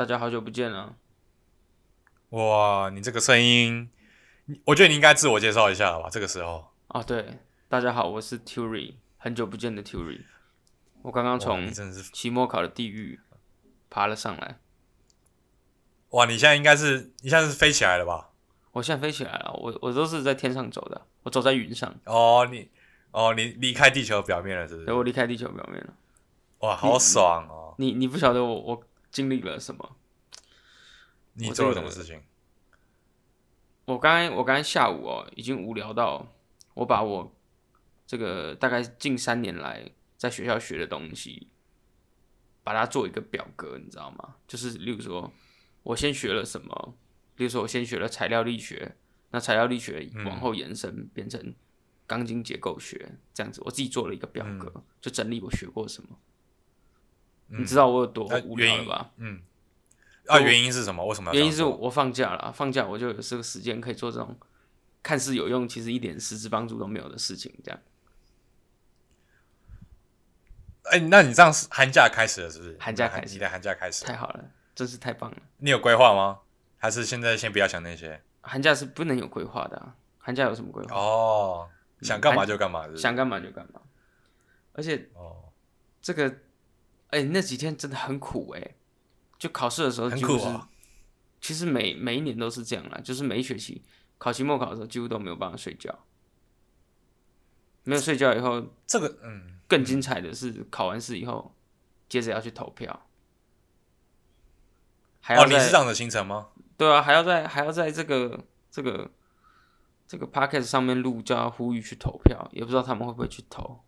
喂，大家好久不见了。哇，你这个声音，我觉得你应该自我介绍一下了吧？这个时候啊，对，大家好，我是 Tury，很久不见的 Tury。我刚刚从期末考的地狱爬了上来，哇，你现在应该是你现在是飞起来了吧？我现在飞起来了，我我都是在天上走的，我走在云上，哦，你哦，你离开地球表面了，是不对是？我离开地球表面了。哇，好爽哦！你你不晓得我我经历了什么？你做了什么事情？我刚才我刚才下午哦，已经无聊到我把我这个大概近三年来在学校学的东西，把它做一个表格，你知道吗？就是例如说，我先学了什么，例如说我先学了材料力学，那材料力学往后延伸变成钢筋结构学，这样子，我自己做了一个表格，就整理我学过什么。你知道我有多呃无聊吧？嗯，啊，原因是什么？为什么要原？因是我放假了啊，放假我就有这个时间可以做这种看似有用，其实一点实质帮助都没有的事情。这样，哎、那你这样是寒假开始了，是不是？寒假开始你的寒假开始，太好了，真是太棒了。你有规划吗？还是现在先不要想那些？寒假是不能有规划的、啊，寒假有什么规划？哦，想干嘛就干嘛，是是？想干嘛就干嘛。而且哦，这个，哎、那几天真的很苦哎、就考试的时候几乎是，很苦啊。其实每每一年都是这样啦，就是每一学期考期末考的时候，几乎都没有办法睡觉。没有睡觉以后，这个，嗯，更精彩的是考完试以后，接着要去投票，还要哦，你在、是这样的行程吗？对啊，还要在还要在这个这个这个 p o c k e t 上面录，叫他呼吁去投票，也不知道他们会不会去投。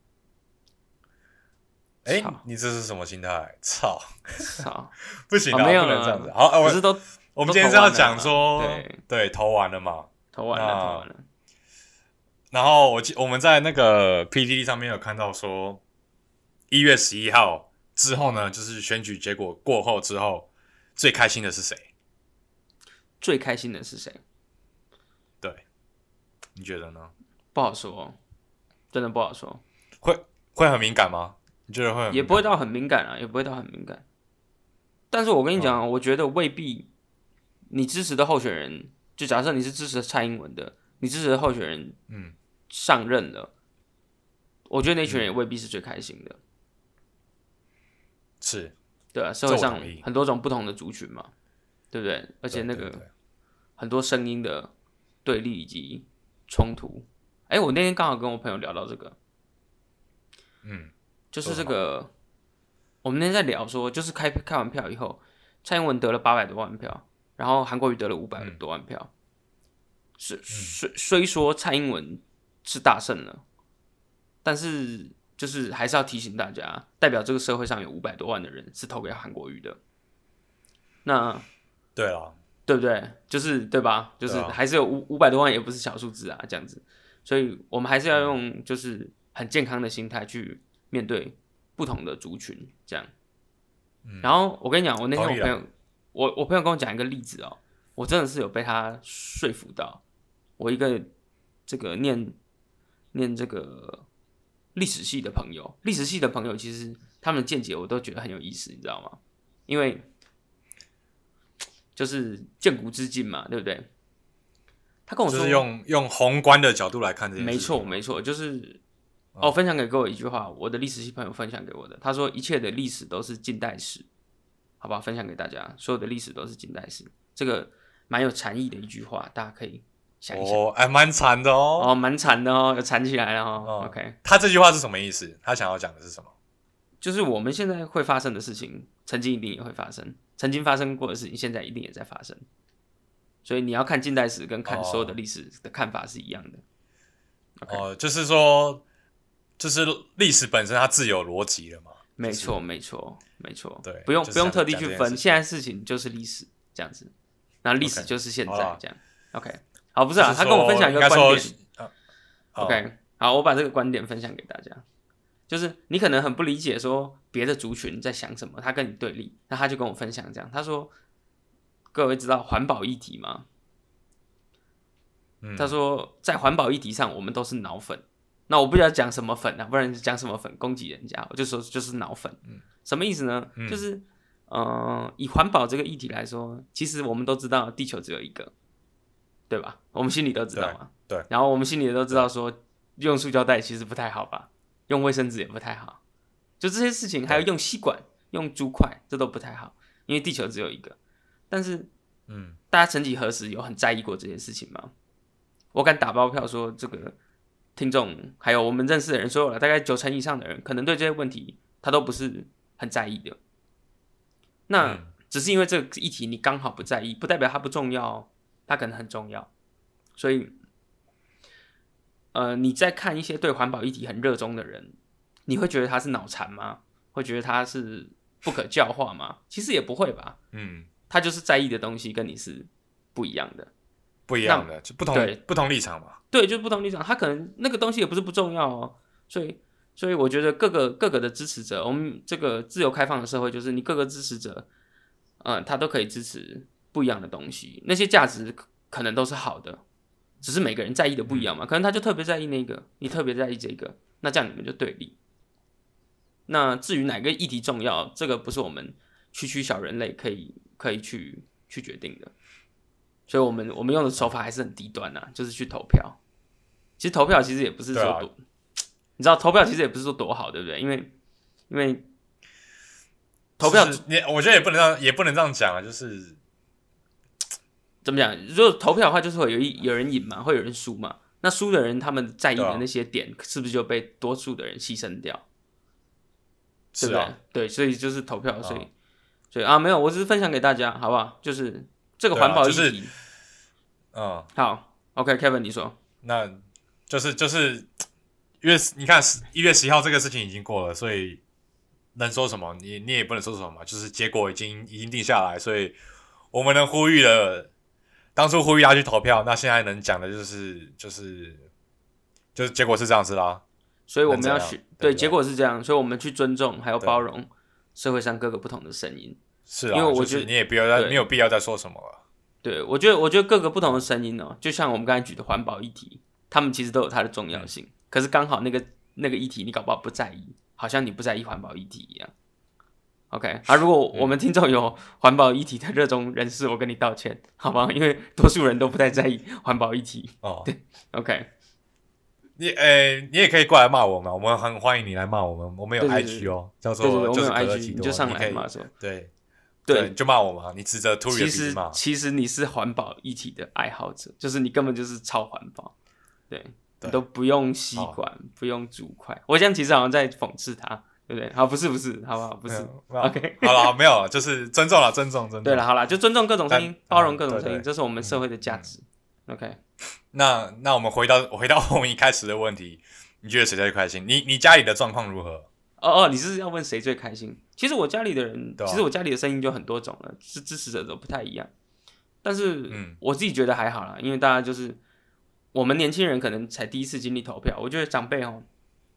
哎、操你这是什么心态？操，操，不行啊，哦没有了不能这样子。好，呃我可是都我们今天是要讲说，对对，投完了嘛。投完了，投完了。然后我记我们在那个 PDD 上面有看到说，一月十一号之后呢，就是选举结果过后之后，最开心的是谁？最开心的是谁？对，你觉得呢？不好说，真的不好说，会会很敏感吗？你觉得会很敏感。也不会到很敏感啊，也不会到很敏感。但是我跟你讲啊，我觉得未必，你支持的候选人，就假设你是支持蔡英文的，你支持的候选人，嗯，上任了，我觉得那群人也未必是最开心的，是，对啊，社会上很多种不同的族群嘛，对不对？而且那个很多声音的对立以及冲突。哎，我那天刚好跟我朋友聊到这个，嗯，就是这个，我们那天在聊说，就是开开完票以后，蔡英文得了八百多万票，然后韩国瑜得了五百嗯多万票。虽虽虽说蔡英文是大胜了，但是就是还是要提醒大家，代表这个社会上有五百多万的人是投给韩国瑜的。那对啊，对不对？就是对吧？就是还是有五五百多万，也不是小数字啊，这样子。所以我们还是要用就是很健康的心态去面对不同的族群，这样。然后我跟你讲，我那天我朋友，我我朋友跟我讲一个例子哦，我真的是有被他说服到。我一个这个念念这个历史系的朋友，历史系的朋友其实他们的见解我都觉得很有意思，你知道吗？因为就是见古知今嘛，对不对？他跟我说，就是用用宏观的角度来看这件事。没错，没错，就是哦，分享给各位一句话，我的历史系朋友分享给我的，他说一切的历史都是近代史，好吧，分享给大家，所有的历史都是近代史，这个蛮有禅意的一句话，大家可以想一想。哦，还蛮惨的哦。哦，蛮惨的哦，有禅起来了哦。哦 OK，他这句话是什么意思？他想要讲的是什么？就是我们现在会发生的事情，曾经一定也会发生，曾经发生过的事情，现在一定也在发生。所以你要看近代史跟看所有的历史的看法是一样的。OK 哦，就是说，就是历史本身它自有逻辑了嘛。没错，没错，没错。对不用就是不用特地去分，现在事情就是历史这样子，那历史就是现在这样。OK，好，不是啊，他跟我分享一个观点 OK，好，我把这个观点分享给大家。就是你可能很不理解说别的族群在想什么，他跟你对立，那他就跟我分享这样，他说：“各位知道环保议题吗？”嗯他说，在环保议题上，我们都是脑粉。那我不知道讲什么粉啊，不然讲什么粉攻击人家，我就说就是脑粉。什么意思呢？嗯就是呃，以环保这个议题来说，其实我们都知道地球只有一个，对吧？我们心里都知道嘛。对对然后我们心里都知道说，用塑胶袋其实不太好吧，用卫生纸也不太好，就这些事情，还有用吸管、用竹筷，这都不太好，因为地球只有一个。但是嗯，大家曾几何时有很在意过这件事情吗？我敢打包票说，这个听众还有我们认识的人，所有了大概九成以上的人，可能对这些问题他都不是很在意的。那、嗯只是因为这个议题你刚好不在意，不代表它不重要哦，它可能很重要。所以，呃，你在看一些对环保议题很热衷的人，你会觉得他是脑残吗？会觉得他是不可教化吗？其实也不会吧，嗯，他就是在意的东西跟你是不一样的。不一样的，就不同对不同立场嘛。对，就是不同立场，他可能那个东西也不是不重要哦，所以，所以我觉得各个各个的支持者，我们这个自由开放的社会，就是你各个支持者，嗯、他都可以支持不一样的东西，那些价值可可能都是好的，只是每个人在意的不一样嘛，可能他就特别在意那个，你特别在意这个，那这样你们就对立。那至于哪个议题重要，这个不是我们区区小人类可以可以去去决定的。所以我们我们用的手法还是很低端呐、啊就是去投票。其实投票其实也不是说多，你知道投票其实也不是说多好，对不对？因为因为投票就是你我觉得也不能这样，也不能这样讲啊，就是怎么讲？如果投票的话，就是会有一有人赢嘛，会有人输嘛。那输的人他们在意的那些点，是不是就被多数的人牺牲掉？对不对？是啊，对，所以就是投票，所以、啊所以啊，没有，我只是分享给大家，好不好？就是这个环保议就是题。嗯，好，OK，Kevin，、你说。那就是就是因为你看一月十一号这个事情已经过了，所以能说什么？你你也不能说什么嘛，就是结果已经已经定下来，所以我们能呼吁的，当初呼吁他去投票，那现在能讲的就是就是就是结果是这样子啦。所以我们要能这样去对，对对结果是这样，所以我们去尊重还有包容社会上各个不同的声音。是啊，因为我觉得就是你也不要再对没有必要再说什么了。对我觉得，我觉得各个不同的声音哦，就像我们刚才举的环保议题，他们其实都有它的重要性。可是刚好那个那个议题，你搞不好不在意，好像你不在意环保议题一样。OK，啊，如果我们听众有环保议题的热衷人士，我跟你道歉，好吗？因为多数人都不太在意环保议题。哦，对 OK，你诶、你也可以过来骂我们，我们很欢迎你来骂我们，我们有 IG 哦，叫做就是格勒 IG，你就上来嘛，说对对你就骂我嘛，你指着秃驴的其实其实你是环保议题的爱好者，就是你根本就是超环保，对对你都不用吸管，不用竹筷。我这样其实好像在讽刺他，对不对？好，不是不是，好不好？不是。OK 好了，没有，就是尊重了，尊重，尊重。对了，，好了，就尊重各种声音，包容各种声音，这是我们社会的价值。OK，那那我们回到回到我们一开始的问题，你觉得谁最开心？你你家里的状况如何？哦哦，你是要问谁最开心？其实我家里的人，啊其实我家里的声音就很多种了，是支持者都不太一样。但是嗯我自己觉得还好啦，因为大家就是我们年轻人可能才第一次经历投票，我觉得长辈哦，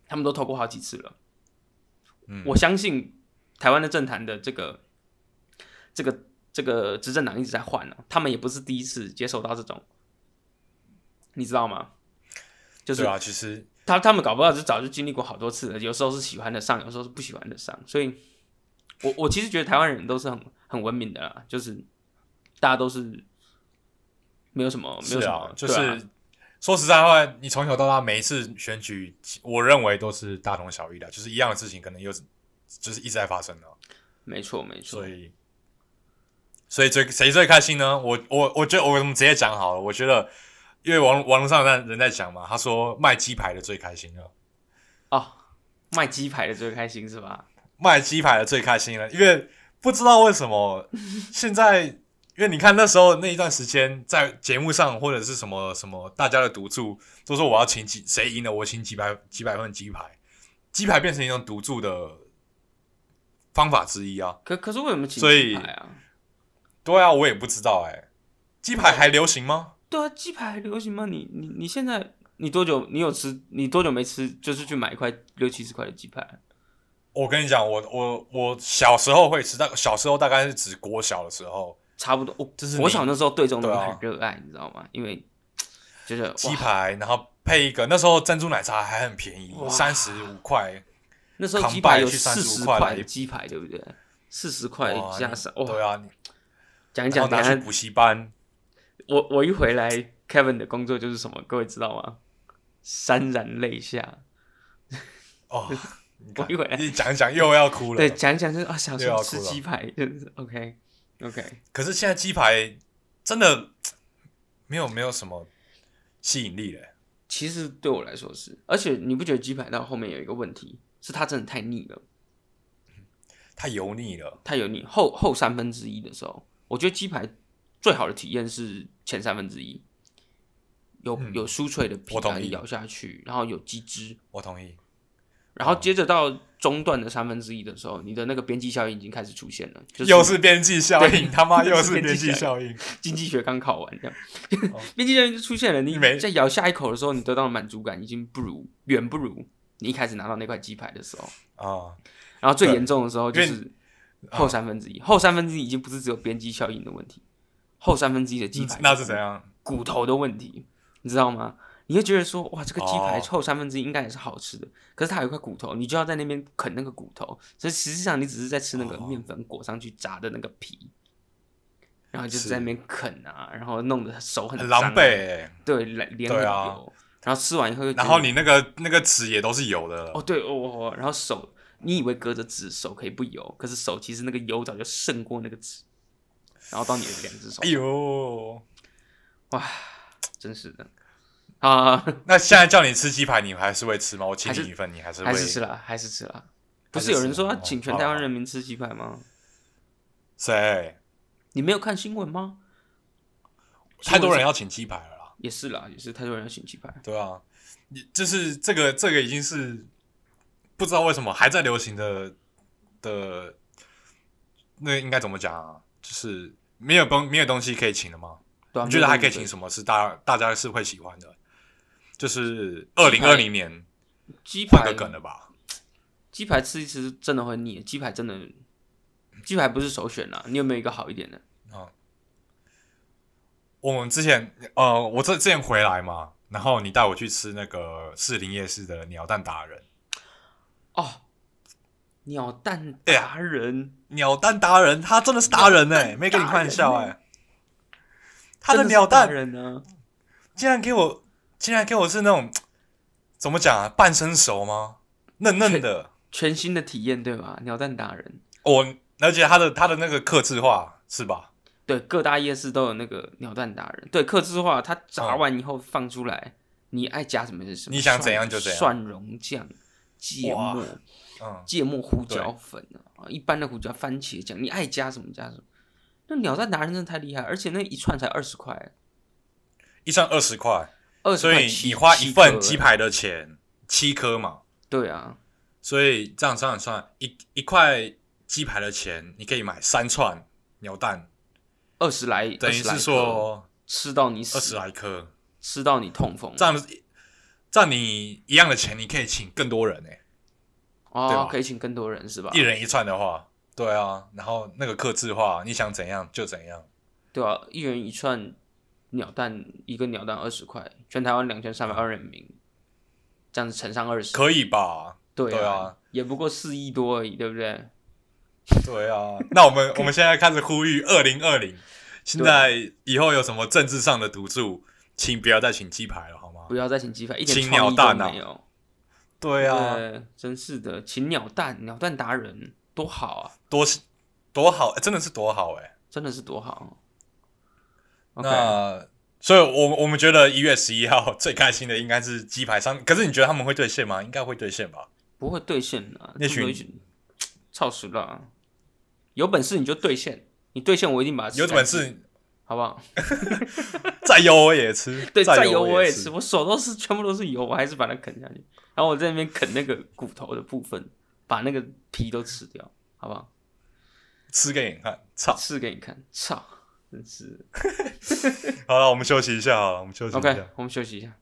他们都投过好几次了。嗯，我相信台湾的政坛的这个这个这个执政党一直在换呢、他们也不是第一次接受到这种，你知道吗？就是对啊，其实他他们搞不好是早就经历过好多次了，有时候是喜欢的上，有时候是不喜欢的上，所以我我其实觉得台湾人都是很很文明的啦，就是大家都是没有什么没有什么，啊，就是说实在话，你从小到大每一次选举，我认为都是大同小异的，就是一样的事情，可能又是就是一直在发生的，没错没错所，以所以最谁最开心呢？我我我觉得我们直接讲好了，我觉得。因为网网络上在人在讲嘛，他说卖鸡排的最开心了，哦，卖鸡排的最开心是吧？卖鸡排的最开心了，因为不知道为什么 现在，因为你看那时候那一段时间，在节目上或者是什么什么，大家的赌注都说我要请几谁赢了，我请几百几百份鸡排，鸡排变成一种赌注的方法之一啊。可可是为什么请所以鸡排啊？对啊，我也不知道哎、鸡排还流行吗？对啊，鸡排还流行吗？你你你现在你多久你有吃？你多久没吃？就是去买一块六七十块的鸡排？我跟你讲，我我我小时候会吃，但小时候大概是指国小的时候，差不多。我就是你我小那时候对这种东西很热爱，你知道吗？因为就是鸡排，然后配一个那时候珍珠奶茶还很便宜，三十五块。那时候扛鸡排有拜去35四十块的鸡排，对不对？四十块加上哇，对啊，你讲一讲，拿去补习班，我我一回来，Kevin 的工作就是什么？各位知道吗？潸然泪下。哦，我一回来你讲一讲又要哭了。对，讲一讲就是啊，想说吃又要哭了鸡排，就是 OK OK。可是现在鸡排真的没有没有什么吸引力了。其实对我来说是，而且你不觉得鸡排到后面有一个问题，是它真的太腻了，太油腻了。太油腻。后后三分之一的时候，我觉得鸡排最好的体验是前三分之一，有、嗯有酥脆的皮咬下去，然后有鸡汁，我同意。然后接着到中段的三分之一的时候，你的那个边际效应已经开始出现了，就是又是边际效应，他妈又又是是边际效效应。经济学刚考完这样哦，边际效应就出现了。你没在咬下一口的时候，你得到的满足感已经不如远不如你一开始拿到那块鸡排的时候。啊，然后最严重的时候就是后三分之一，后三分之一已经不是只有边际效应的问题，后三分之一的鸡排那是怎样？骨头的问题，你知道吗？你会觉得说，哇，这个鸡排哦后三分之一应该也是好吃的，可是它有一块骨头，你就要在那边啃那个骨头，所以实际上你只是在吃那个哦面粉裹上去炸的那个皮，然后就是是在那边啃啊，然后弄得手很狼狈欸。对，脸对啊，然后吃完以后然后你那个那个纸也都是油的。哦，对哦然后手，你以为隔着纸手可以不油，可是手其实那个油早就胜过那个纸，然后到你的两只手，哎呦，哇真是的啊，那现在叫你吃鸡排，你还是会吃吗？我请你一份，你还是会还是吃了，还是吃了。不是是有人说要请全台湾人民吃鸡排吗？谁？你没有看新闻吗？太多人要要请鸡排了啦。也是啦，也是太多人要请鸡排。对啊，你就是这个这个已经是不知道为什么还在流行的的，那应该怎么讲啊？就是没有东没有东西可以请的吗？对啊，你觉得还可以请什么是大大家是会喜欢的？就是二零二零年鸡排个梗了吧？鸡排吃一吃真的会腻，鸡排真的，鸡排不是首选啦。你有没有一个好一点的？我们之前呃，我这之前回来嘛，然后你带我去吃那个士林夜市的鸟蛋达人，哦，鸟蛋达人，鸟蛋达人，他真的是达人哎、没跟你开玩笑哎、他的鸟蛋人呢？竟然给我，竟然给我是那种怎么讲啊，半生熟吗？嫩嫩的，全新的体验对吧？鸟蛋达人，我而且他的他的那个克制化是吧？对，各大夜市都有那个鸟蛋达人。对，客制化，他炸完以后放出来，你爱加什么是什么，你想怎样就怎样蒜蓉酱、芥哇末、嗯，芥末胡椒粉啊，一般的胡椒、番茄酱，你爱加什么加什么。那鸟蛋达人真的太厉害，而且那一串才二十块，一串二十块，二十所以块你花一份鸡排的钱七颗嘛，对啊，所以这样这样算一一块鸡排的钱，你可以买三串鸟蛋，二十来，等于是说吃到你死，二十来颗，吃到你痛风，这样子这样你一样的钱，你可以请更多人哎、哦，可以请更多人是吧一？人一串的话，对啊，然后那个克制化，你想怎样就怎样。对啊，一人一串鸟蛋，一个鸟蛋二十块，全台湾两千三百万人民，这样子乘上二十，可以吧？对对啊也不过四亿多而已，对不对？对啊，那我们 我们现在开始呼吁二零二零，现在以后有什么政治上的赌注，请不要再请鸡排了，好吗？不要再请鸡排，一点请创意鸟蛋啊都没有。对啊，对，真是的，请鸟蛋，鸟蛋达人多好啊，多多好，欸真的是多好哎、真的是多好。那所以我我们觉得一月十一号最开心的应该是鸡排商，可是你觉得他们会兑现吗？应该会兑现吧？不会兑现啊，那群操死 了，有本事你就兑现，你兑现我一定把它有本，事好不好？再油我也吃，对，再油我也吃，。我手都是全部都是油，我还是把它啃下去。然后我在那边啃那个骨头的部分，把那个皮都吃掉，好不好？吃给你看，操！吃给你看，操，真是。好了，我们休息一下好了，我们休息一下。OK，我们休息一下。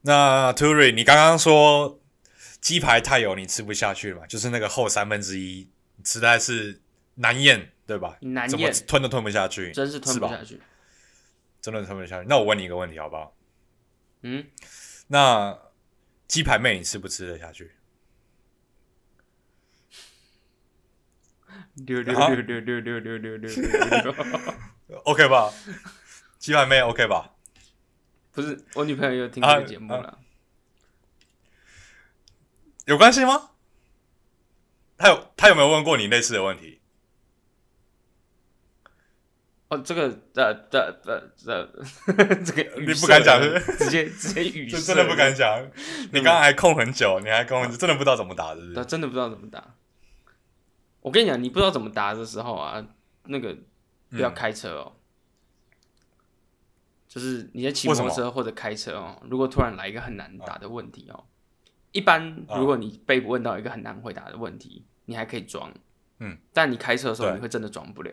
那 Turi，你刚刚说鸡排太油，你吃不下去了嘛？就是那个后三分之一，实在是难咽，对吧？怎么难咽，吞都吞不下去，真是吞不下去。真的吞不下去。那我问你一个问题好不好？嗯，那鸡排妹你吃不吃得下去？六六啊六六六六六六六六，OK 吧？鸡排妹 OK 吧？不是我女朋友有听啊这个节目了，有关系吗？他有他有没有问过你类似的问题？哦，这个呃呃呃呃，这个 你不敢讲直接直接语塞这真的不敢讲。你刚刚还空很久，你还空很久，真的不知道怎么答，是不真的不知道怎么答。我跟你讲，你不知道怎么答的时候啊，那个不要嗯开车哦。就是你在骑摩托车或者开车哦，如果突然来一个很难答的问题哦，一般如果你被问到一个很难回答的问题，你还可以装，嗯，但你开车的时候你会真的装不了，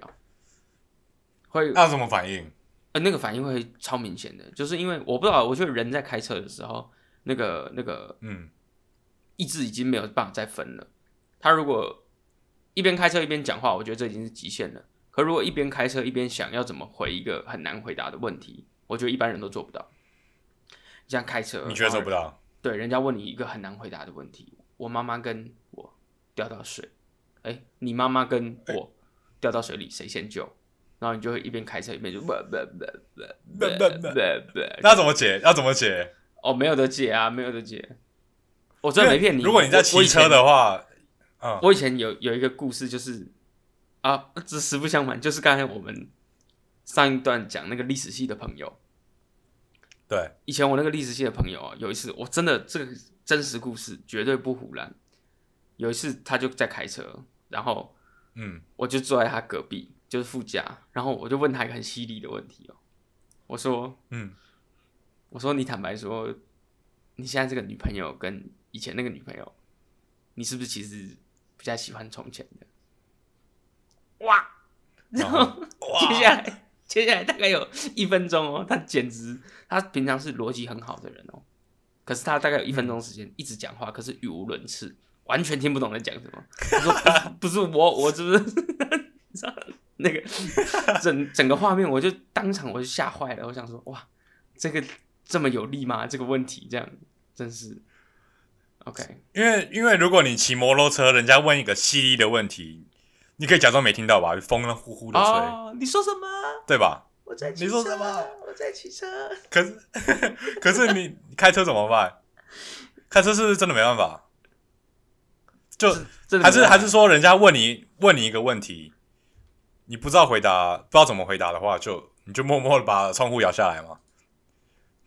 会那有什么反应？呃那个反应会超明显的，就是因为我不知道，我觉得人在开车的时候，那个那个嗯，意志已经没有办法再分了。他如果一边开车一边讲话，我觉得这已经是极限了。可如果一边开车一边想要怎么回一个很难回答的问题，我觉得一般人都做不到。像开车，你觉得做然后不到？对，人家问你一个很难回答的问题，我妈妈跟我掉到水，哎、你妈妈跟我掉到水里，谁先救？然后你就会一边开车一边就 不不不不不不不那怎么解？要怎么解？哦，没有得解啊，没有得解。我真的没骗你。如果你在我骑车，的话，嗯，我以前我以前有有一个故事，就是啊，这实不相瞒，就是刚才我们上一段讲那个历史系的朋友，对，以前我那个历史系的朋友啊，有一次我真的这个真实故事绝对不胡乱。有一次他就在开车，然后嗯，我就坐在他隔壁，就是副驾，然后我就问他一个很犀利的问题哦，我说，嗯，我说你坦白说，你现在这个女朋友跟以前那个女朋友，你是不是其实比较喜欢从前的？哇！然后 接下来接下来大概有一分钟哦，他简直他平常是逻辑很好的人哦，可是他大概有一分钟时间一直讲话，可是语无伦次，完全听不懂在讲什么。他说不是不是我，我是不是？那个整整个画面，我就当场我就吓坏了，我想说哇，这个这么有力吗？这个问题这样真是 OK。因为因为如果你骑摩托车，人家问一个犀利的问题，你可以假装没听到吧，风呼呼的吹，哦，你说什么？对吧？我在骑你说什么？我在骑车。可是可是你你 开车怎么办？开车是真的没办法？就还是还是说，人家问你问你一个问题，你不知道回答，不知道怎么回答的话，就你就默默的把窗户摇下来嘛，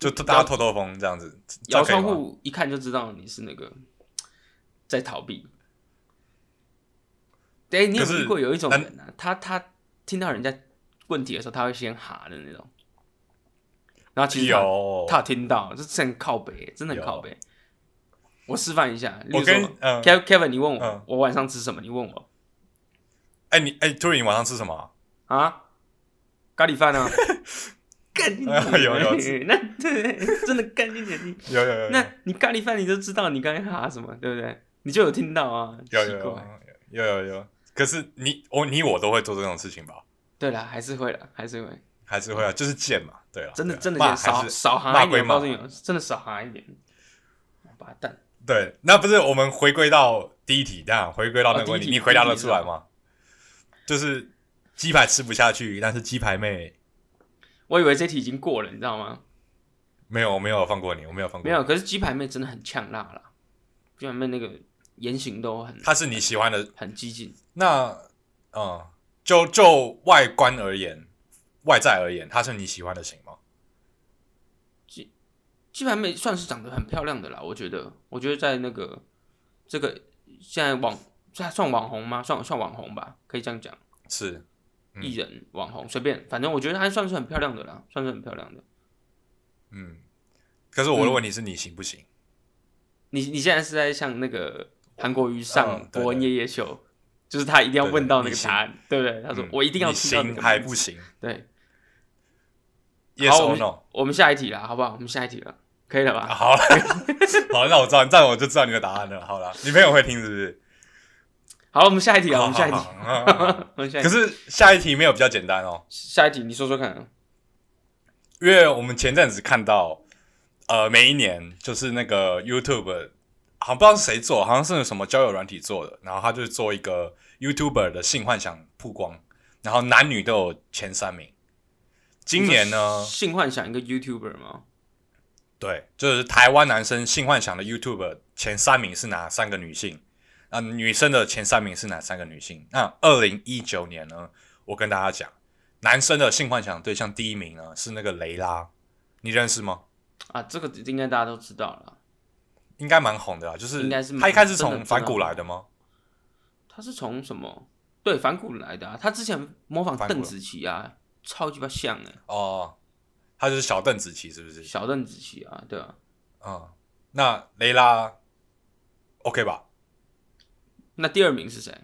就大家透透风这样子。摇窗户一看就知道你是那个在逃避。对，你有遇过有一种人啊，他他听到人家问题的时候，他会先哈的那种，然后其实他有，他有听到，这是很靠北，真的很靠北。我示范一下，例我如说跟嗯，Kev Kevin，你问我嗯我晚上吃什么？你问我哎你哎，突然你晚上吃什么啊？啊？咖喱饭啊？干你娘！有有 那对，真的干你娘！你有有有有那你咖喱饭你就知道你刚才哈什么，对不对？你就有听到啊，有有有。有有有，可是你我你我都会做这种事情吧？对了，还是会了，还是会，还是会啊，就是贱嘛，对啊，真的真的也少少哈一点，真的少哈一点。王八蛋，对，那不是我们回归到第一题，这样回归到那个问题，你回答得出来吗？就是鸡排吃不下去，但是鸡排妹我以为这题已经过了，你知道吗？没有，我没有放过你，我没有放过你。没有，可是鸡排妹真的很呛辣啦，鸡排妹那个言行都很她是你喜欢的，很激进。那嗯，就就外观而言，外在而言，她是你喜欢的型吗？鸡鸡排妹算是长得很漂亮的啦，我觉得，我觉得在那个这个现在网算算网红吗？算算网红吧，可以这样讲，是，嗯艺人网红随便，反正我觉得她算是很漂亮的啦，算是很漂亮的。嗯。可是我的嗯问题是你行不行？你你现在是在像那个韩国瑜上嗯对伯恩夜夜秀，就是他一定要问到那个答案，对不对？他说嗯我一定要你行还不行对。？Yes 好，我 or 们 no？我们下一题啦，好不好？我们下一题了，可以了啊吧？好了，好，那我知道，这样我就知道你的答案了。好了，你朋友会听是不是？好，我们下一题啊，我们下一题。可是下一题没有比较简单哦，下一题你说说看，因为我们前阵子看到，呃，每一年就是那个 YouTube，好像不知道是谁做，好像是什么交友软体做的，然后他就做一个 YouTuber 的性幻想曝光，然后男女都有前三名。今年呢，性幻想一个 YouTuber 吗？对，就是台湾男生性幻想的 YouTuber 前三名是哪三个女性？那女生的前三名是哪三个女性？那二零一九年呢，我跟大家讲，男生的性幻想对象第一名呢是那个雷拉，你认识吗？啊，这个应该大家都知道了。应该蛮红的啦，就是应该是他一开始从反骨来的吗？他是从什么？对，反骨来的啊。他之前模仿邓紫棋啊，超级巴像哎，哦，他就是小邓紫棋，是不是？小邓紫棋啊，对啊。嗯，那雷拉 OK 吧？那第二名是谁？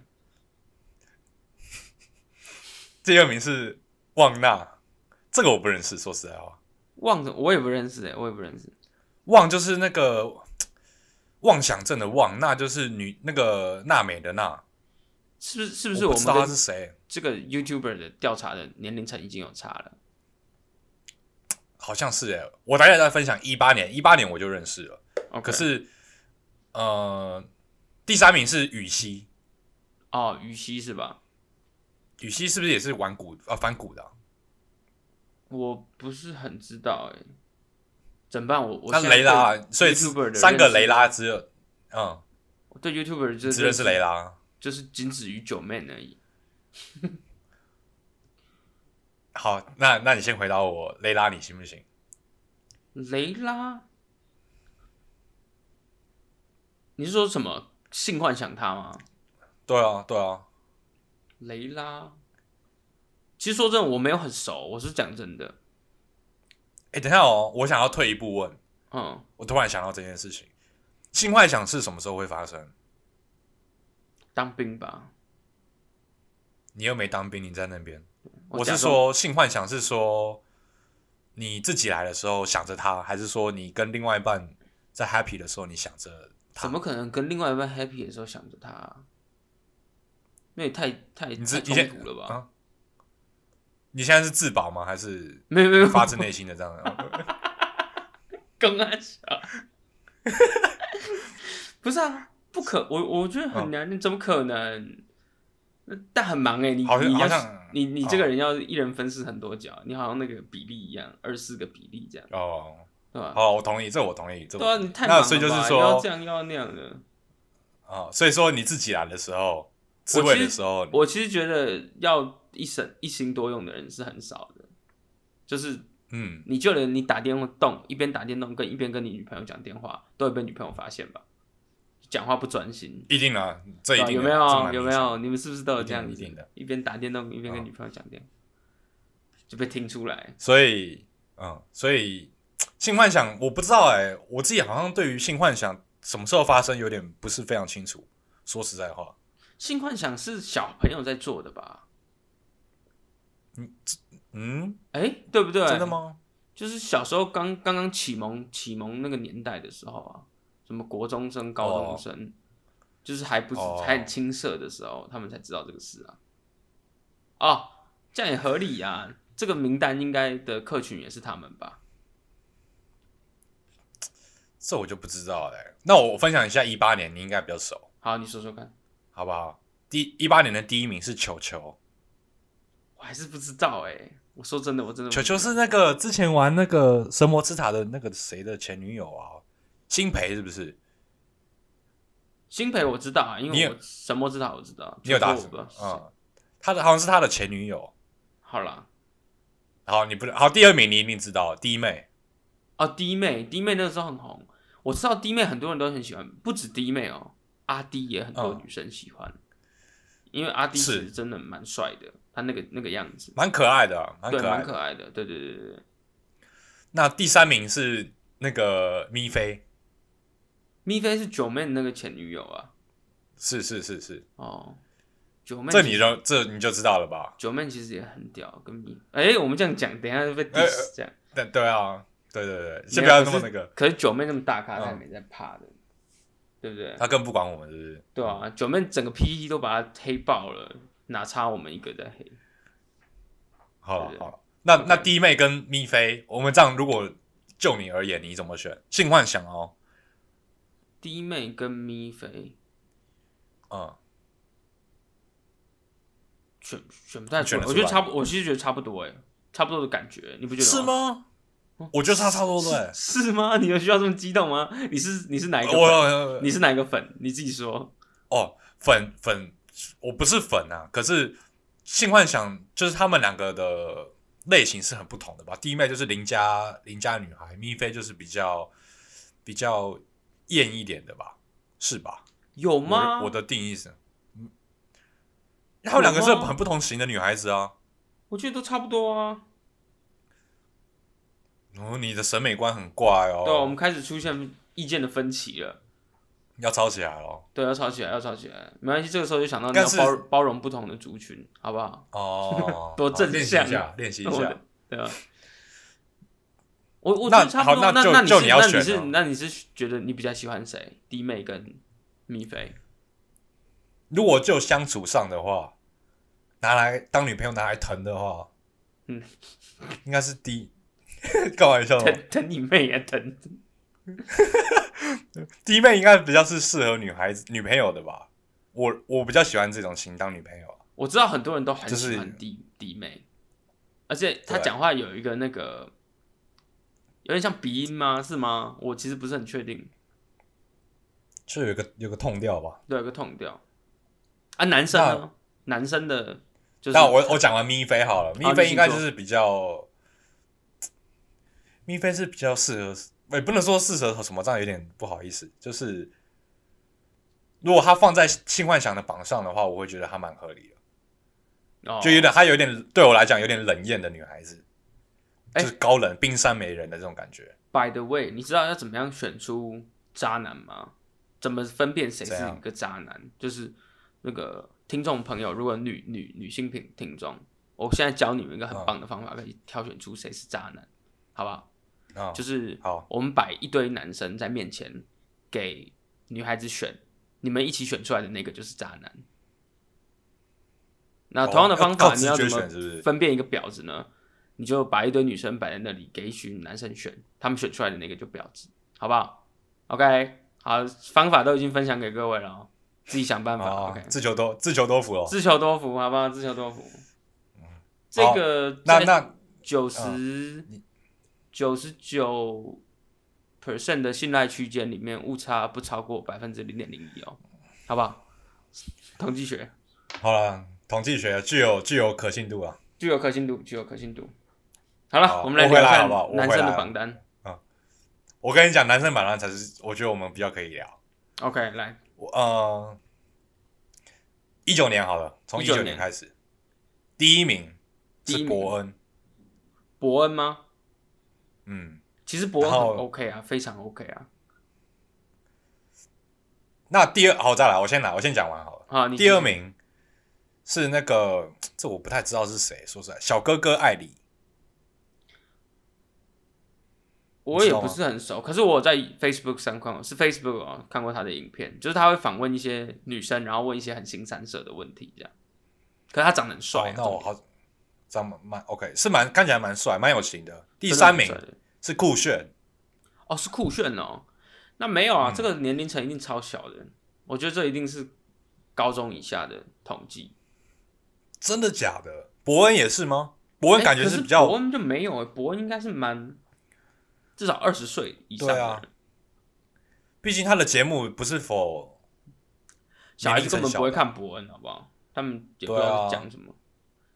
第二名是旺娜，这个我不认识，说实在话，旺我也不认识哎，我也不认识。旺就是那个妄想症的妄，那就是女那个娜美的娜，是不是？是不是我不知道他是谁？这个 YouTuber 的调查的年龄层已经有差了？好像是哎，我大概在分享一八年，一八年我就认识了。OK 可是，呃，第三名是羽西，哦，羽西是吧？羽西是不是也是玩古啊反古的啊、我不是很知道哎，怎么办？我我那现在雷拉，所以三个雷拉只有，嗯，我对 YouTuber 就只认识雷，拉。就是仅止于九妹而已。好，那那你先回答我，雷拉你行不行？雷拉，你是说什么性幻想他吗？对啊，对啊，雷拉，其实说真的，我没有很熟，我是讲真的。哎、等一下哦，我想要退一步问，嗯，我突然想到这件事情，性幻想是什么时候会发生？当兵吧。你又没当兵，你在那边。我是说，性幻想是说你自己来的时候想着他，还是说你跟另外一半在 happy 的时候你想着他？怎么可能跟另外一半 happy 的时候想着他、啊？那也太太太你自你先冲突了吧？啊你现在是自保吗？还是没有没有，发自内心的这样？更安小。不是啊，不可，我我觉得很难，你怎么可能？但很忙哎、你你要你你这个人要一人分饰很多角，你好像那个比例一样，二四个比例这样，哦，对吧？好，我同意，这我同意，对啊，你太忙了吧那所以就是说又要这样又要那样的。啊，所以说你自己来的时候，自慰的时候，我其实觉得要一省一心多用的人是很少的，就是嗯，你就连你打电动一边打电动跟一边跟你女朋友讲电话，都会被女朋友发现吧？讲话不专心，一定啊，这有没有？有没有？你们是不是都有这样子？一定的一边打电动一边跟嗯女朋友讲电话，就被听出来。所以，嗯，所以性幻想我不知道哎、我自己好像对于性幻想什么时候发生有点不是非常清楚。说实在话，性幻想是小朋友在做的吧？嗯，哎、对不对？真的？吗？就是小时候刚刚刚启蒙启蒙那个年代的时候啊，什么国中生、高中生，就是还不是、哦还很青涩的时候，他们才知道这个事啊。哦，这样也合理啊。这个名单应该的客群也是他们吧？这我就不知道嘞、那我分享一下一八年，你应该比较熟，好，你说说看。好不好？第一八年的第一名是球球，我还是不知道哎、我说真的，我真的球球是那个之前玩那个神魔之塔的那个谁的前女友啊？辛培是不是？新培我知道啊，因为我神魔之塔我知道，你有打球球我不是。嗯，他的好像是他的前女友。好啦，好，你不好，第二名你一定知道，弟妹。哦，弟妹，弟妹那个时候很红，我知道弟妹很多人都很喜欢，不止弟妹哦，阿弟也很多嗯。女生喜欢，因为阿弟其是实真的蛮帅的，他那个那个样子，蛮可爱的啊，蛮对，可爱的。蛮可爱的，对对对对对。那第三名是那个咪菲，咪菲是九妹的那个前女友啊，是是是是，哦，九妹这你就这你就知道了吧？九妹其实也很屌，跟咪，哎、我们这样讲，等一下就被哎 diss 这样，对对啊，对对对，没先不要那么那个，可是九妹那么大咖，嗯她也没在怕的，对不对？他更不管我们，是不是？对啊，九妹整个 PPT 都把她黑爆了，哪差我们一个在黑？好了好了，那那弟妹跟咪菲，我们这样如果就你而言，你怎么选？性幻想哦，弟妹跟咪菲嗯，选选不太出来我觉得差不，我其实觉得差不多哎，差不多的感觉，你不觉得是？吗？我觉得差差不多对。是吗？你有需要这么激动吗？你是你是哪一个你是哪一个粉？你自己说。哦，粉粉，我不是粉啊，可是性幻想就是他们两个的类型是很不同的吧？弟妹就是邻家邻家女孩，咪菲就是比较比较艳一点的吧？是吧？有吗？我我的定义是，嗯，他们两个是很不同型的女孩子啊。我觉得都差不多啊。哦，你的审美观很怪哦。对啊，我们开始出现意见的分歧了。要吵起来了。对，要吵起来，要吵起来，没关系。这个时候就想到你要包包容不同的族群，好不好？哦 多正好练习向一下，练习一下。对啊。我我那觉得差不多。好那就那你是那你是那你是觉得你比较喜欢谁？弟妹跟米菲？如果就相处上的话，拿来当女朋友拿来疼的话，嗯，应该是第 开玩笑的，疼疼你妹啊疼！弟妹应该比较是适合女孩子女朋友的吧？我我比较喜欢这种型当女朋友啊。我知道很多人都很喜欢弟弟妹，而且他对讲话有一个那个有点像鼻音吗？是吗？我其实不是很确定。就有一个有个痛调吧。对，有个痛调啊。男生呢？男生的就是那我我讲完咪菲好了，咪菲你请说应该就是比较，咪菲是比较适合，也不能说适合什么，这样有点不好意思。就是如果他放在性幻想的榜上的话，我会觉得他蛮合理的，哦就有点他有点对我来讲有点冷艳的女孩子，哎就是高冷冰山美人的这种感觉。By the way，你知道要怎么样选出渣男吗？怎么分辨谁是一个渣男？就是那个听众朋友，如果女女女性听听众，我现在教你们一个很嗯棒的方法，可以挑选出谁是渣男，好不好？啊、就是好，我们摆一堆男生在面前，给女孩子选，你们一起选出来的那个就是渣男。那同样的方法，你要怎么？分辨一个婊子呢？你就把一堆女生摆在那里，给一群男生选，他们选出来的那个就婊子，好不好？OK，好，方法都已经分享给各位了哦，自己想办法。自求多自求多福哦。自求多福，好不好？自求多福。这个那九十九十九 percent 的信赖区间里面，误差不超过百分之零点零一哦，好不好？统计学好了，统计学具有具有可信度啊。具有可信度，具有可信度。好了，我们来回聊男生的榜单。我跟你讲，男生榜单才是我觉得我们比较可以聊。OK，来，我呃，一九年好了，从一九年年开始，第一名是伯恩，伯恩吗？嗯，其实伯恩很 OK 啊，非常 OK 啊。那第二好再来，我先来，我先讲完好了。啊，第二名是那个，这我不太知道是谁，说实在，小哥哥艾里，我也不是很熟，可是我在 Facebook 上看过，是 Facebook 啊，看过他的影片，就是他会访问一些女生，然后问一些很新三色的问题，这样。可是他长得很帅、啊，哦那我好，长得蛮 OK，是蛮看起来蛮帅，蛮有型的。第三名是酷炫，哦，是酷炫哦。那没有啊，嗯这个年龄层一定超小的，我觉得这一定是高中以下的统计。真的假的？伯恩也是吗？伯恩感觉是比较伯恩就没有诶，伯恩应该是蛮至少二十岁以上的人，对啊毕竟他的节目不是否小孩子根本不会看伯恩，好不好？他们也不知道讲什么。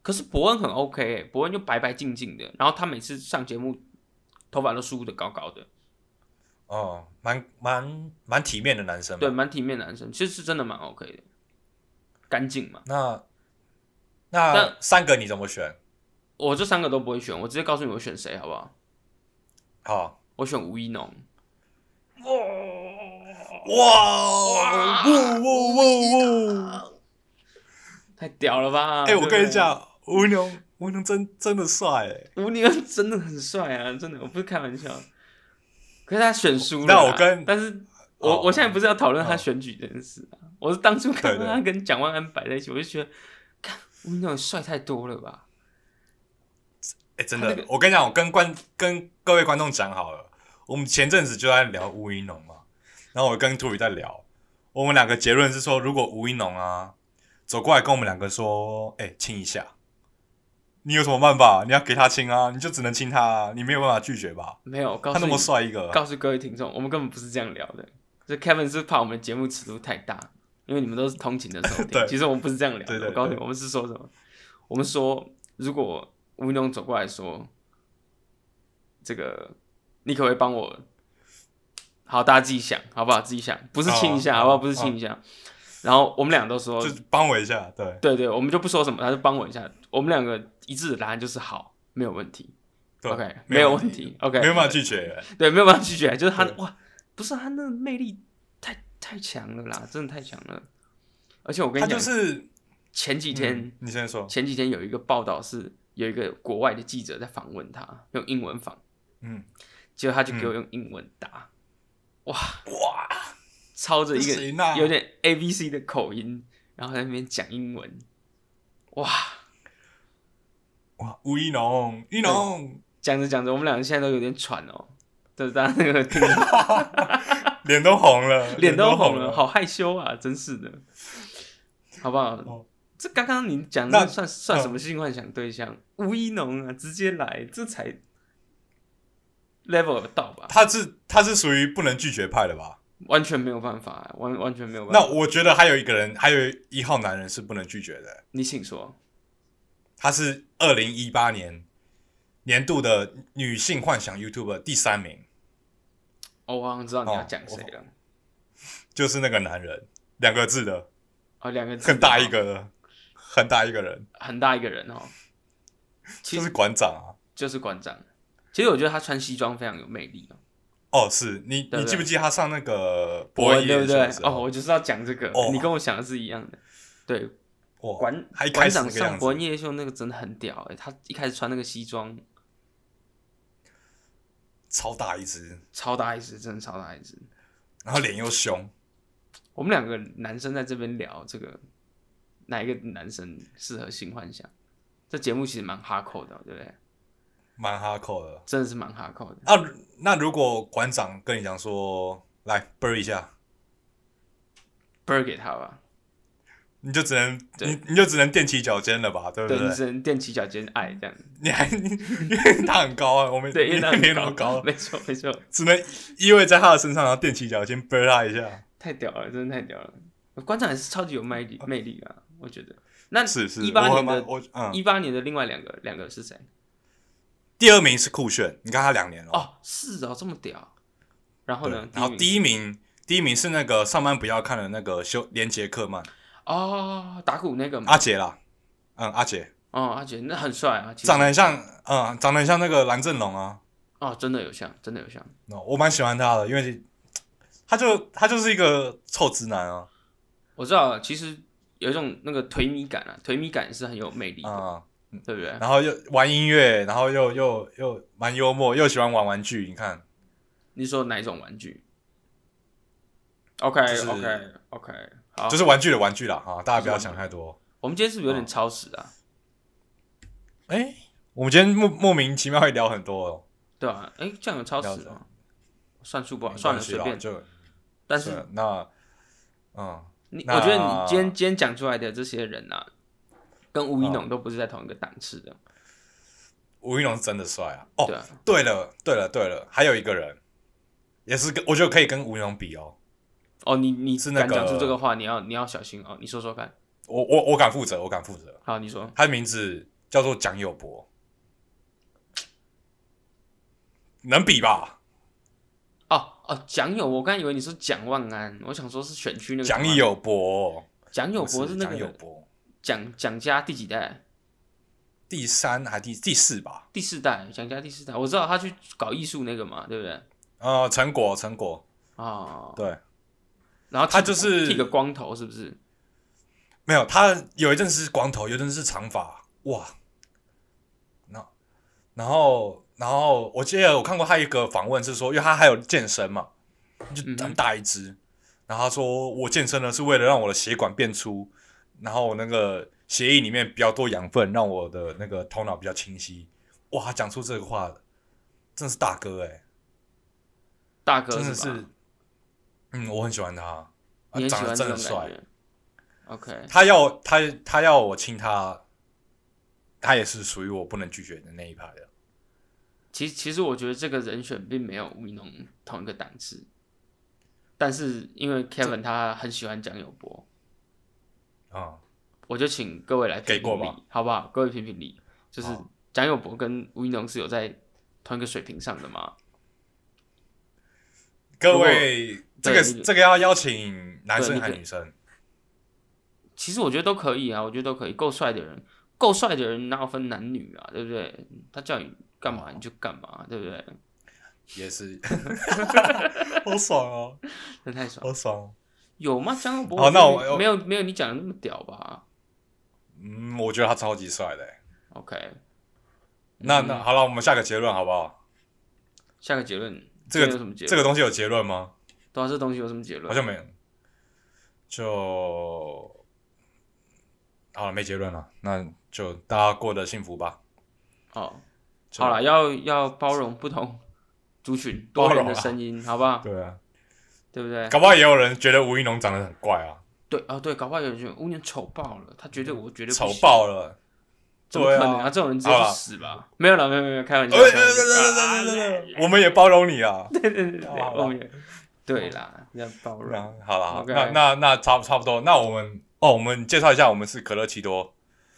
可是伯恩很 OK 诶，伯恩就白白净净的，然后他每次上节目头发都梳的高高的，哦，蛮蛮蛮体面的男生嘛。对，蛮体面的男生，其实是真的蛮 OK 的，干净嘛。那那那三个你怎么选？我这三个都不会选，我直接告诉你我选谁，好不好？好，我选吴一农。哇，哇哇哇哇！太屌了吧！哎，我跟你讲，吴牛，吴牛真真的帅哎。吴宁真的很帅啊，真的，我不是开玩笑。可是他选输了啦，那我跟但是我、哦我现在不是要讨论他哦选举这件事啊，我是当初看到他跟蒋万安摆在一起，我就觉得，看吴宁帅太多了吧？哎，真的我跟你讲，我跟观跟各位观众讲好了，我们前阵子就在聊吴一龙嘛，然后我跟图宇在聊，我们两个结论是说，如果吴一龙啊走过来跟我们两个说，哎、亲一下，你有什么办法？你要给他亲啊，你就只能亲他啊，你没有办法拒绝吧？没有，告他那么，帅一个，告诉各位听众，我们根本不是这样聊的。这 Kevin 是怕我们节目尺度太大，因为你们都是通勤的收听。对其实我们不是这样聊的。我告诉你，我们是说什么？我们说，如果吴一农走过来说，这个你可不可以帮我？好，大家自己想，好不好？自己想，不是亲一下，哦好不好？哦不是亲一下。然后我们俩都说，就帮我一下，对对对，我们就不说什么，他就帮我一下。我们两个一致的答案就是好，没有问题。OK，没没有问问题。OK，没有办法拒绝。对，没有办法拒绝，就是他哇，不是他那个魅力太太强了啦，真的太强了。而且我跟他你讲，就是前几天、嗯你先说，前几天有一个报道是有一个国外的记者在访问他，用英文访，嗯，结果他就给我用英文答，哇。哇，操着一个有点 A B C 的口音，然后在那边讲英文，哇，哇，吴一农，一农讲着讲着，我们两个现在都有点喘哦。就是大家那个听 脸都红了，脸都都红了，好害羞啊，真是的，好不好？哦这刚刚你讲的那算算嗯什么性幻想对象？吴一农啊，直接来，这才 level 有到吧？他是他是属于不能拒绝派的吧？完全没有办法、啊，完完全没有办法。那我觉得还有一个人，还有一号男人是不能拒绝的，你请说。他是二零一八年年度的女性幻想 YouTube 第三名，哦，我好像知道你要哦讲谁了。就是那个男人，两个字的，哦，两个字很大哦一个的，很大一个人，很大一个人哦，其实就是馆长啊。就是馆长。其实我觉得他穿西装非常有魅力哦。哦，是你对对你记不记得他上那个伯伯恩对不对哦，我就是要讲这个，哦你跟我想的是一样的。对，哇馆还开始馆长上伯恩夜秀那个真的很屌哎、他一开始穿那个西装超大一只，超大一只，真的超大一只。然后脸又凶，我们两个男生在这边聊这个，哪一个男生适合性幻想？这节目其实蛮哈扣的，对不对？蛮哈扣的。真的是蛮哈扣的。那那如果馆长跟你讲说，来啵一下，啵儿给他吧，你就只能你你就只能踮起脚尖了吧，对不对，你？只能踮起脚尖爱这样。你还因为他很高啊，我们对，因为他你很那么高，没错没错，只能依偎在他的身上，然后踮起脚尖啵他一下。太屌了，真的太屌了。馆长也是超级有魅力魅力啊，我觉得。那是是，一八我年的我嗯，一八年的另外两个两个是谁？第二名是酷炫，你看他两年了。哦，是哦，这么屌。然后呢？然后第一名，第一名是那个上班不要看的那个修连杰克曼哦，打鼓那个嘛。阿杰啦，嗯，阿杰哦，阿杰那很帅啊，其实长得很像，嗯，长得很像那个蓝正龙啊。哦，真的有像，真的有像。哦我蛮喜欢他的，因为他就他就是一个臭直男啊，我知道，其实有一种那个颓靡感啊，颓靡感是很有魅力的，啊、对不对？然后又玩音乐，然后又又又蛮幽默，又喜欢玩玩具。你看，你说哪一种玩具？OK 就是 OK OK，好，就是玩具的玩具啦，啊，大家不要想太多。我们今天是不是有点超时啊？哎、我们今天莫莫名其妙会聊很多哦，对啊、哎，这样有超时了吗？算数不好，没算了，关系啦随便。就但是是那嗯，你，我觉得你今天今天讲出来的这些人啊，跟吴一农都不是在同一个档次的，吴一龙是真的帅啊。哦，对啊。对了，对了，对了，还有一个人也是跟我觉得可以跟吴一龙比哦。哦，你你是那敢讲出这个话，你要你要小心哦。你说说看。我我我敢负责，我敢负责。好，你说。他的名字叫做蒋友柏，能比吧？哦哦，蒋友，我刚以为你说蒋万安，我想说是选区那个蒋友柏，蒋友不柏是那蒋友个柏，蒋蒋家第几代？第三还第第四吧？第四代，蒋家第四代。我知道他去搞艺术那个嘛，对不对？呃，成果成果，哦，对，然后他就是剃个光头，是不是？没有他有一阵是光头，有一阵是长发，哇！那然后然后我记得我看过他一个访问是说，因为他还有健身嘛，就很大一只，然后他说我健身呢是为了让我的血管变粗，然后那个血液里面比较多养分，让我的那个头脑比较清晰。哇，他讲出这个话，真的是大哥哎、大哥真的是嗯，我很喜欢他，啊你很喜长得欢这真的帅。种感觉。OK，他要他他要我亲他，他也是属于我不能拒绝的那一派的。其其实我觉得这个人选并没有吴一农同一个档次，但是因为 Kevin 他很喜欢蒋友柏，啊、我就请各位来评给过吧评理，好不好？各位评评理，就是好蒋友柏跟吴一农是有在同一个水平上的吗？各位，这个这个要邀请男生还是女生？其实我觉得都可以啊，我觉得都可以。够帅的人，够帅的人哪有分男女啊？对不对？他叫你干嘛你就干嘛，对不对？也是，好爽哦，那太爽。好爽哦。有吗？江友柏？好那我没有没有你讲的那么屌吧嗯，我觉得他超级帅的欸。？OK，那嗯那好了，我们下个结论好不好？下个结论，这个什么结论？这个东西有结论吗？对啊，这东西有什么结论？好像没有。就好了，没结论了，那就大家过得幸福吧。哦，好了，要要包容不同族群多元的声音，好不好？对啊，对不对？搞不好也有人觉得吴一农长得很怪啊，对啊，对，搞不好有人觉得吴年丑爆了，他绝对我绝对丑，爆了。怎么可能对啊啊？这种人直接去好啦死吧！没有了，没有没有，开玩笑，我们也包容你啊。对对对对，好啦我们也对啦，要包容。好了，好 OK 那那那差差不多。那我们哦，我们介绍一下，我们是可乐奇多。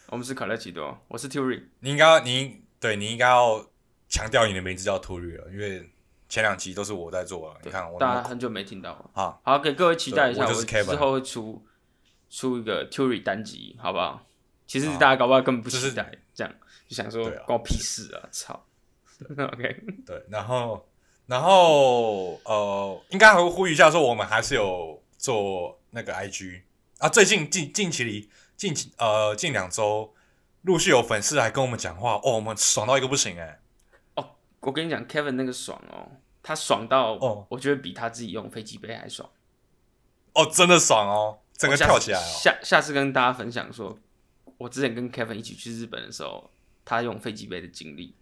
我们是可乐奇多，我是 Tury，你应该你对你应该要强调你的名字叫 Turi 了，因为前两期都是我在做了。你看我大家很久没听到了。啊，好，给各位期待一下，我就是之后会出出一个 Tury 单集，好不好？其实啊大家搞不好根本不就是期待，这样就想说对啊关我屁事啊！操，OK，对，然后然后呃，应该还会呼吁一下，说我们还是有做那个 IG 啊。最近近近期里近期呃近两周，陆续有粉丝来跟我们讲话，哦，我们爽到一个不行哎、哦我跟你讲，Kevin 那个爽哦，他爽到哦我觉得比他自己用飞机杯还爽。哦，真的爽哦，整个跳起来哦。下下次跟大家分享说，我之前跟 Kevin 一起去日本的时候，他用飞机杯的经历，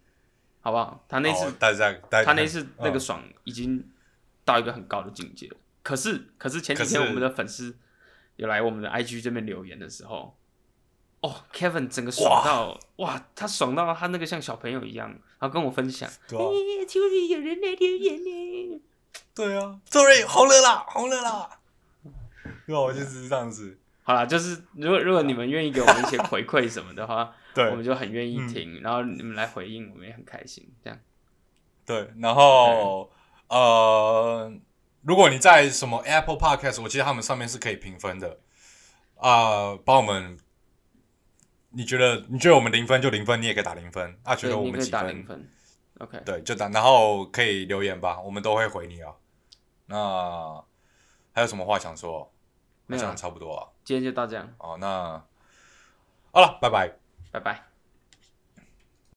好不好？他那次、哦大家大家他那次那个嗯爽已经到一个很高的境界了。可是可是前几天我们的粉丝有来我们的 IG 这边留言的时候，哦，Kevin 整个爽到哇他爽到他那个像小朋友一样，然后跟我分享，哎 u r 有人来留言呢。对啊，周瑞红了啦，红了啦。对啊，我就是这样子。好啦，就是如果如果你们愿意给我们一些回馈什么的话，对我们就很愿意嗯听，然后你们来回应，我们也很开心。这样，对，然后呃，如果你在什么 Apple Podcast，我记得他们上面是可以评分的啊，帮、我们。你觉得你觉得我们零分就零分，你也可以打零分啊。觉，得我们几分零分。OK，对，就打，然后可以留言吧，我们都会回你啊。那还有什么话想说？没有，差不多了。今天就到这样，哦，那好了，拜拜。拜拜。